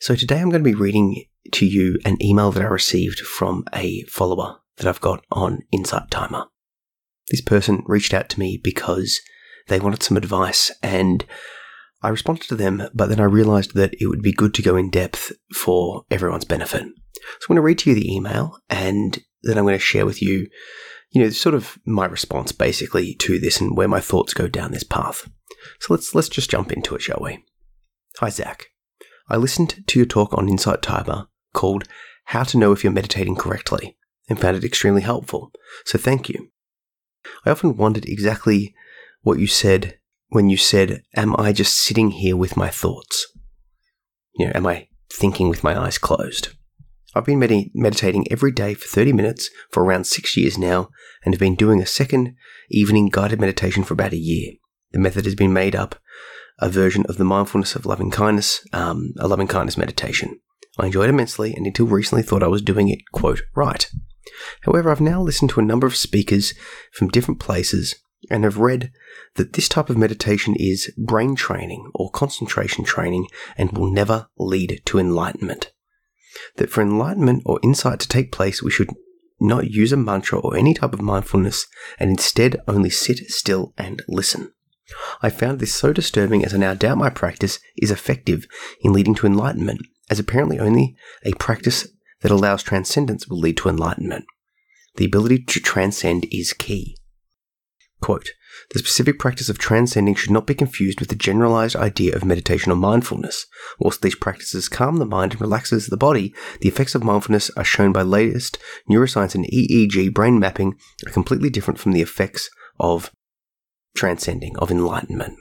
So today I'm going to be reading to you an email that I received from a follower that I've got on Insight Timer. This person reached out to me because they wanted some advice and I responded to them, but then I realized that it would be good to go in depth for everyone's benefit. So I'm going to read to you the email and then I'm going to share with you, you know, sort of my response basically to this and where my thoughts go down this path. So let's let's just jump into it, shall we? Hi Zach. I listened to your talk on Insight Timer called How to Know If You're Meditating Correctly and found it extremely helpful. So thank you. I often wondered exactly what you said when you said, Am I just sitting here with my thoughts? You know, am I thinking with my eyes closed? I've been med- meditating every day for 30 minutes for around six years now and have been doing a second evening guided meditation for about a year. The method has been made up a version of the mindfulness of loving kindness, um, a loving kindness meditation. I enjoyed immensely and until recently thought I was doing it, quote, right. However, I've now listened to a number of speakers from different places and have read that this type of meditation is brain training or concentration training and will never lead to enlightenment. That for enlightenment or insight to take place, we should not use a mantra or any type of mindfulness and instead only sit still and listen. I found this so disturbing as I now doubt my practice is effective in leading to enlightenment, as apparently only a practice that allows transcendence will lead to enlightenment. The ability to transcend is key. Quote, the specific practice of transcending should not be confused with the generalized idea of meditation or mindfulness. Whilst these practices calm the mind and relaxes the body, the effects of mindfulness are shown by latest neuroscience and EEG brain mapping are completely different from the effects of transcending, of enlightenment.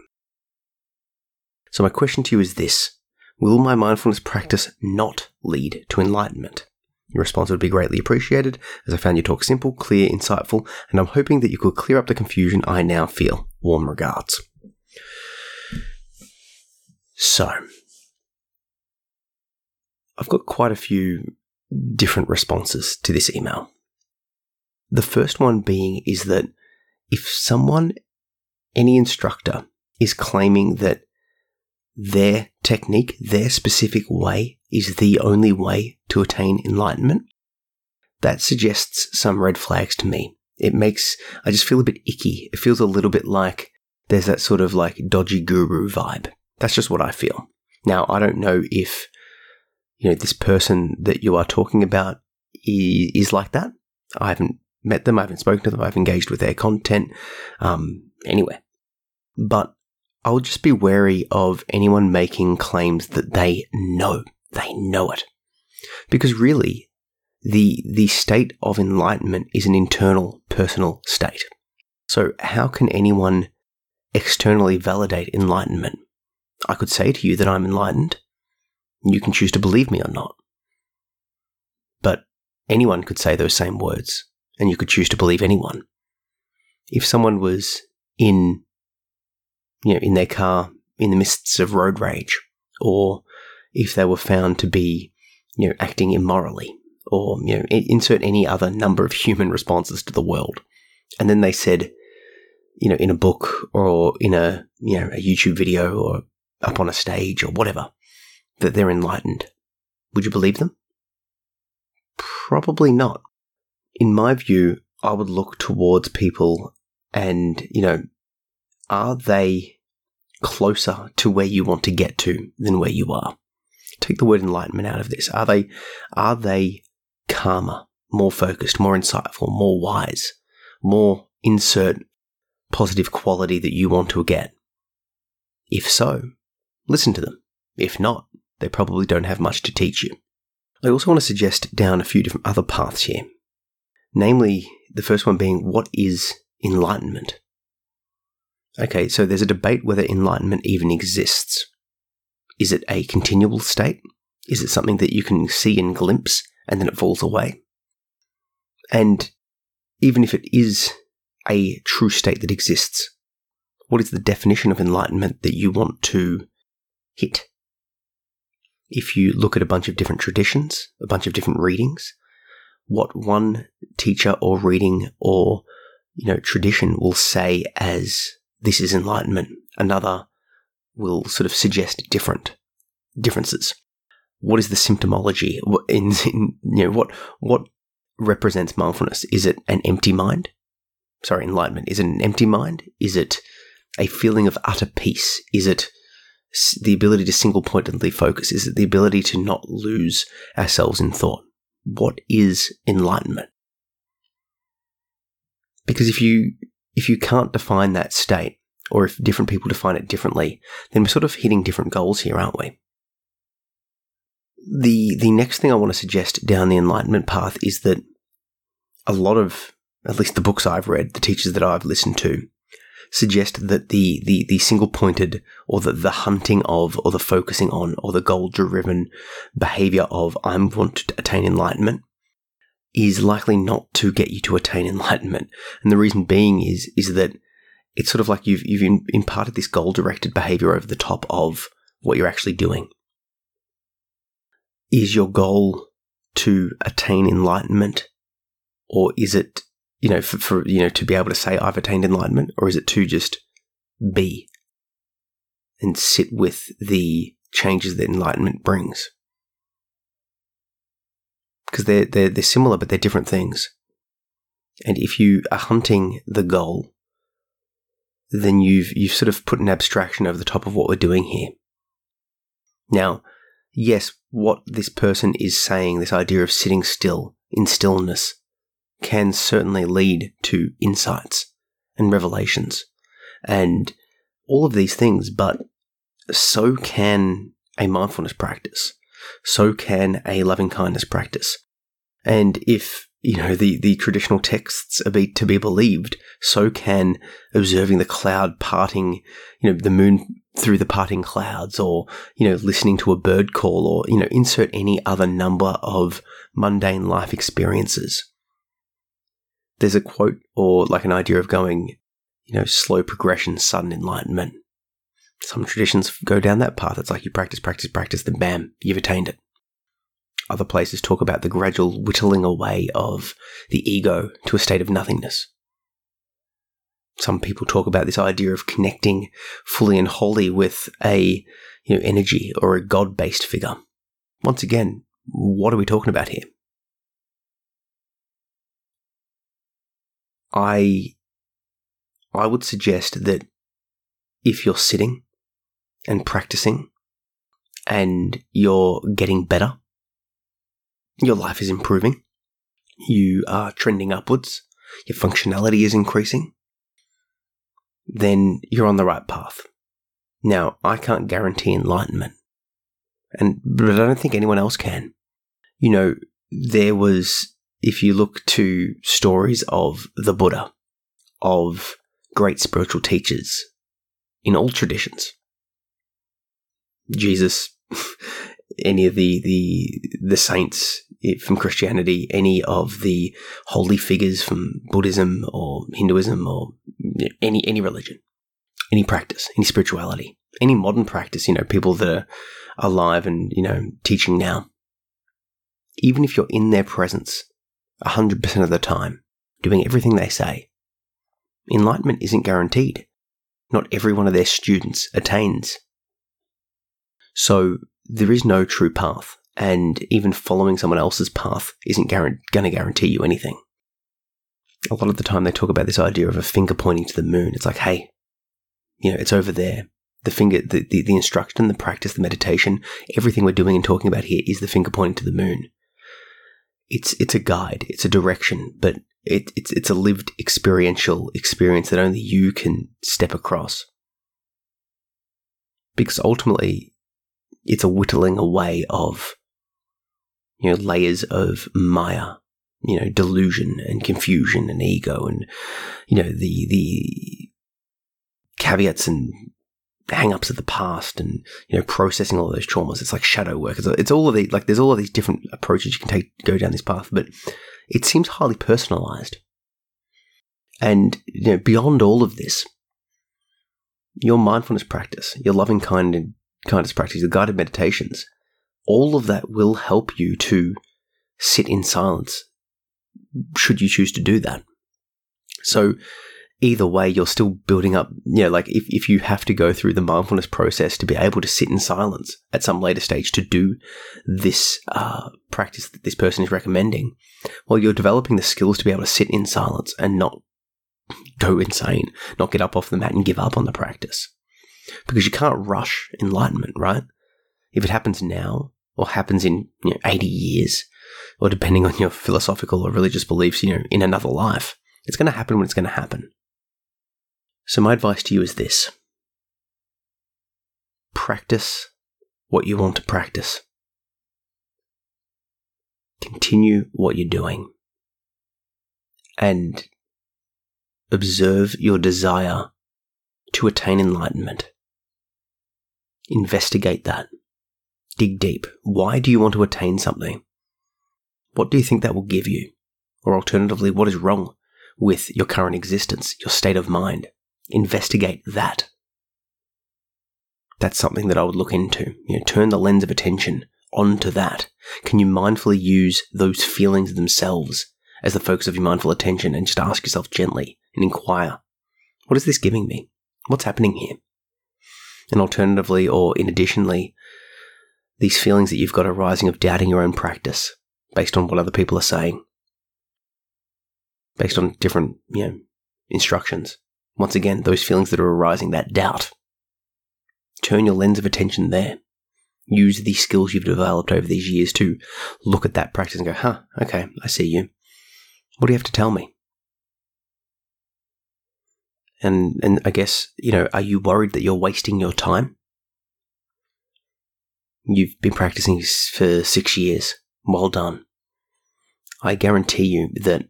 So my question to you is this. Will my mindfulness practice not lead to enlightenment? Your response would be greatly appreciated, as I found your talk simple, clear, insightful, and I'm hoping that you could clear up the confusion I now feel. Warm regards. So, I've got quite a few different responses to this email. The first one being is that if someone any instructor is claiming that their technique, their specific way, is the only way to attain enlightenment, that suggests some red flags to me. It makes, I just feel a bit icky. It feels a little bit like there's that sort of like dodgy guru vibe. That's just what I feel. Now, I don't know if, you know, this person that you are talking about is, like that. I haven't met them. I haven't spoken to them. I've engaged with their content. Um, anyway, but I will just be wary of anyone making claims that they know. They know it. Because really, the, the state of enlightenment is an internal, personal state. So how can anyone externally validate enlightenment? I could say to you that I'm enlightened. You can choose to believe me or not. But anyone could say those same words, and you could choose to believe anyone. If someone was in you know, in their car in the mists of road rage, or if they were found to be, you know, acting immorally, or you know, insert any other number of human responses to the world, and then they said, you know, in a book or in a you know a YouTube video or up on a stage or whatever, that they're enlightened, would you believe them? Probably not. In my view, I would look towards people and, you know, are they closer to where you want to get to than where you are? Take the word enlightenment out of this. Are they, are they calmer, more focused, more insightful, more wise, more insert positive quality that you want to get? If so, listen to them. If not, they probably don't have much to teach you. I also want to suggest down a few different other paths here. Namely, the first one being what is enlightenment? Okay, so there's a debate whether enlightenment even exists. Is it a continual state? Is it something that you can see and glimpse and then it falls away? And even if it is a true state that exists, what is the definition of enlightenment that you want to hit? If you look at a bunch of different traditions, a bunch of different readings, what one teacher or reading or you know tradition will say as this is enlightenment. Another will sort of suggest different differences. what is the symptomology in, in you know what what represents mindfulness? Is it an empty mind? Sorry, enlightenment. Is it an empty mind? Is it a feeling of utter peace? Is it the ability to single pointedly focus? Is it the ability to not lose ourselves in thought? What is enlightenment? Because if you if you can't define that state, or if different people define it differently, then we're sort of hitting different goals here, aren't we? The the next thing I want to suggest down the enlightenment path is that a lot of at least the books I've read, the teachers that I've listened to, suggest that the the, the single pointed or the, the hunting of or the focusing on or the goal driven behavior of I want to attain enlightenment is likely not to get you to attain enlightenment. And the reason being is is that it's sort of like you've you've imparted this goal directed behavior over the top of what you're actually doing. Is your goal to attain enlightenment, or is it you know for, for you know to be able to say I've attained enlightenment, or is it to just be and sit with the changes that enlightenment brings? Because they're, they're, they're similar, but they're different things. And if you are hunting the goal then you've you've sort of put an abstraction over the top of what we're doing here. Now, yes, what this person is saying, this idea of sitting still in stillness, can certainly lead to insights and revelations and all of these things, but so can a mindfulness practice. So can a loving kindness practice. And if you know, the, the traditional texts are be, to be believed, so can observing the cloud parting, you know, the moon through the parting clouds, or, you know, listening to a bird call, or, you know, insert any other number of mundane life experiences. There's a quote or like an idea of going, you know, slow progression, sudden enlightenment. Some traditions go down that path. It's like you practice, practice, practice, then bam, you've attained it. Other places talk about the gradual whittling away of the ego to a state of nothingness. Some people talk about this idea of connecting fully and wholly with a you know, energy or a God based figure. Once again, what are we talking about here? I I would suggest that if you're sitting and practicing and you're getting better your life is improving. You are trending upwards. Your functionality is increasing. Then you're on the right path. Now, I can't guarantee enlightenment. And, but I don't think anyone else can. You know, there was, if you look to stories of the Buddha, of great spiritual teachers in all traditions, Jesus, any of the, the, the saints eh, from Christianity, any of the holy figures from Buddhism or Hinduism or any any religion, any practice, any spirituality, any modern practice. You know, people that are alive and you know teaching now. Even if you're in their presence, hundred percent of the time, doing everything they say, enlightenment isn't guaranteed. Not every one of their students attains. So there is no true path and even following someone else's path isn't going to guarantee you anything. A lot of the time, they talk about this idea of a finger pointing to the moon. It's like, hey, you know, it's over there. The finger, the, the, the instruction, the practice, the meditation, everything we're doing and talking about here is the finger pointing to the moon. It's it's a guide, it's a direction, but it, it's it's a lived experiential experience that only you can step across. Because ultimately, it's a whittling away of you know, layers of Maya, you know, delusion and confusion and ego and, you know, the, the caveats and hang-ups of the past and, you know, processing all those traumas. It's like shadow work. It's, it's all of the, like, there's all of these different approaches you can take, go down this path, but it seems highly personalized. And, you know, beyond all of this, your mindfulness practice, your loving kind kindness practice, the guided meditations, all of that will help you to sit in silence should you choose to do that. So either way, you're still building up, you know, like if, if you have to go through the mindfulness process to be able to sit in silence at some later stage to do this uh, practice that this person is recommending, well, you're developing the skills to be able to sit in silence and not go insane, not get up off the mat and give up on the practice. Because you can't rush enlightenment, right? If it happens now or happens in you know, 80 years, or depending on your philosophical or religious beliefs, you know, in another life, it's going to happen when it's going to happen. So, my advice to you is this practice what you want to practice. Continue what you're doing. And observe your desire to attain enlightenment. Investigate that. Dig deep. Why do you want to attain something? What do you think that will give you? Or alternatively, what is wrong with your current existence, your state of mind? investigate that. That's something that I would look into. You know, turn the lens of attention onto that. Can you mindfully use those feelings themselves as the focus of your mindful attention and just ask yourself gently and inquire, what is this giving me? What's happening here? And alternatively, or in additionally, these feelings that you've got arising of doubting your own practice based on what other people are saying, based on different, you know, instructions. Once again, those feelings that are arising, that doubt. Turn your lens of attention there. Use the skills you've developed over these years to look at that practice and go, huh, okay, I see you. What do you have to tell me? And, and I guess, you know, are you worried that you're wasting your time? You've been practicing for six years. Well done. I guarantee you that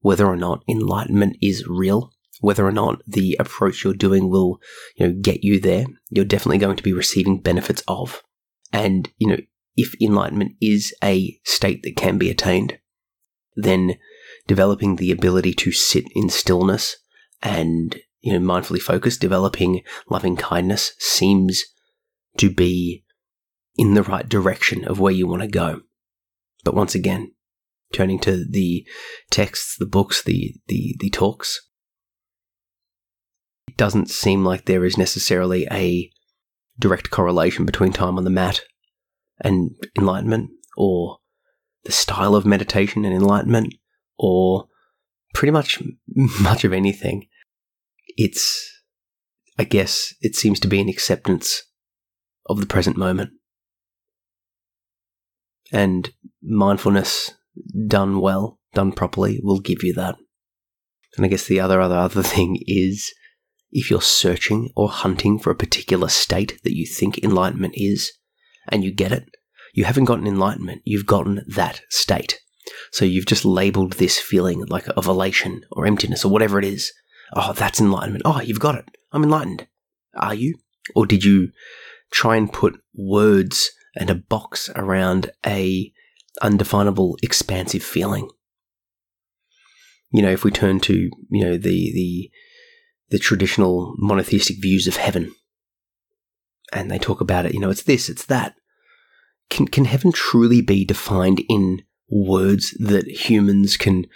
whether or not enlightenment is real, whether or not the approach you're doing will, you know, get you there, you're definitely going to be receiving benefits of. And, you know, if enlightenment is a state that can be attained, then developing the ability to sit in stillness and, you know, mindfully focused, developing loving kindness seems to be in the right direction of where you want to go. But once again, turning to the texts, the books, the, the, the talks, it doesn't seem like there is necessarily a direct correlation between time on the mat and enlightenment, or the style of meditation and enlightenment, or pretty much much of anything. It's, I guess, it seems to be an acceptance of the present moment. And mindfulness done well, done properly, will give you that. And I guess the other other other thing is if you're searching or hunting for a particular state that you think enlightenment is, and you get it, you haven't gotten enlightenment, you've gotten that state. So you've just labeled this feeling like of elation or emptiness or whatever it is. Oh, that's enlightenment. Oh, you've got it. I'm enlightened. Are you? Or did you try and put words and a box around a undefinable expansive feeling? You know, if we turn to, you know, the the the traditional monotheistic views of heaven. And they talk about it, you know, it's this, it's that. Can, can heaven truly be defined in words that humans can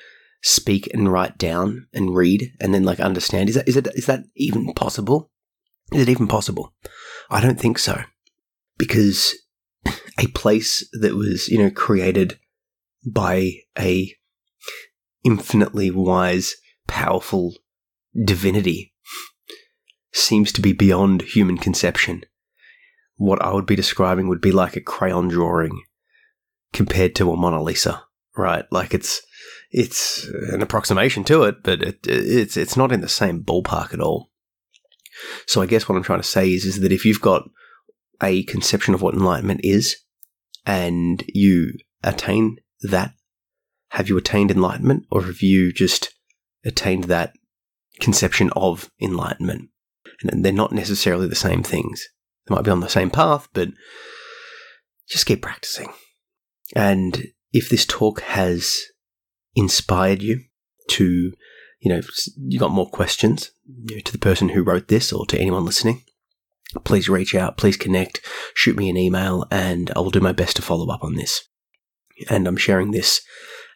speak and write down and read and then like understand? Is that, is it, is that even possible? Is it even possible? I don't think so. Because a place that was, you know, created by a infinitely wise, powerful divinity seems to be beyond human conception. What I would be describing would be like a crayon drawing compared to a Mona Lisa, right? Like it's it's an approximation to it, but it, it's it's not in the same ballpark at all. So I guess what I'm trying to say is is that if you've got a conception of what enlightenment is, and you attain that, have you attained enlightenment, or have you just attained that conception of enlightenment. And they're not necessarily the same things. They might be on the same path, but just keep practicing. And if this talk has inspired you to, you know, you got more questions you know, to the person who wrote this or to anyone listening, please reach out, please connect, shoot me an email, and I will do my best to follow up on this. And I'm sharing this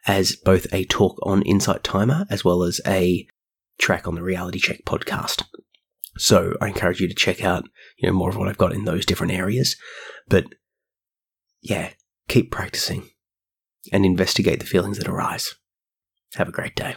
as both a talk on Insight Timer as well as a track on the Reality Check podcast. So I encourage you to check out, you know, more of what I've got in those different areas. But yeah, keep practicing and investigate the feelings that arise. Have a great day.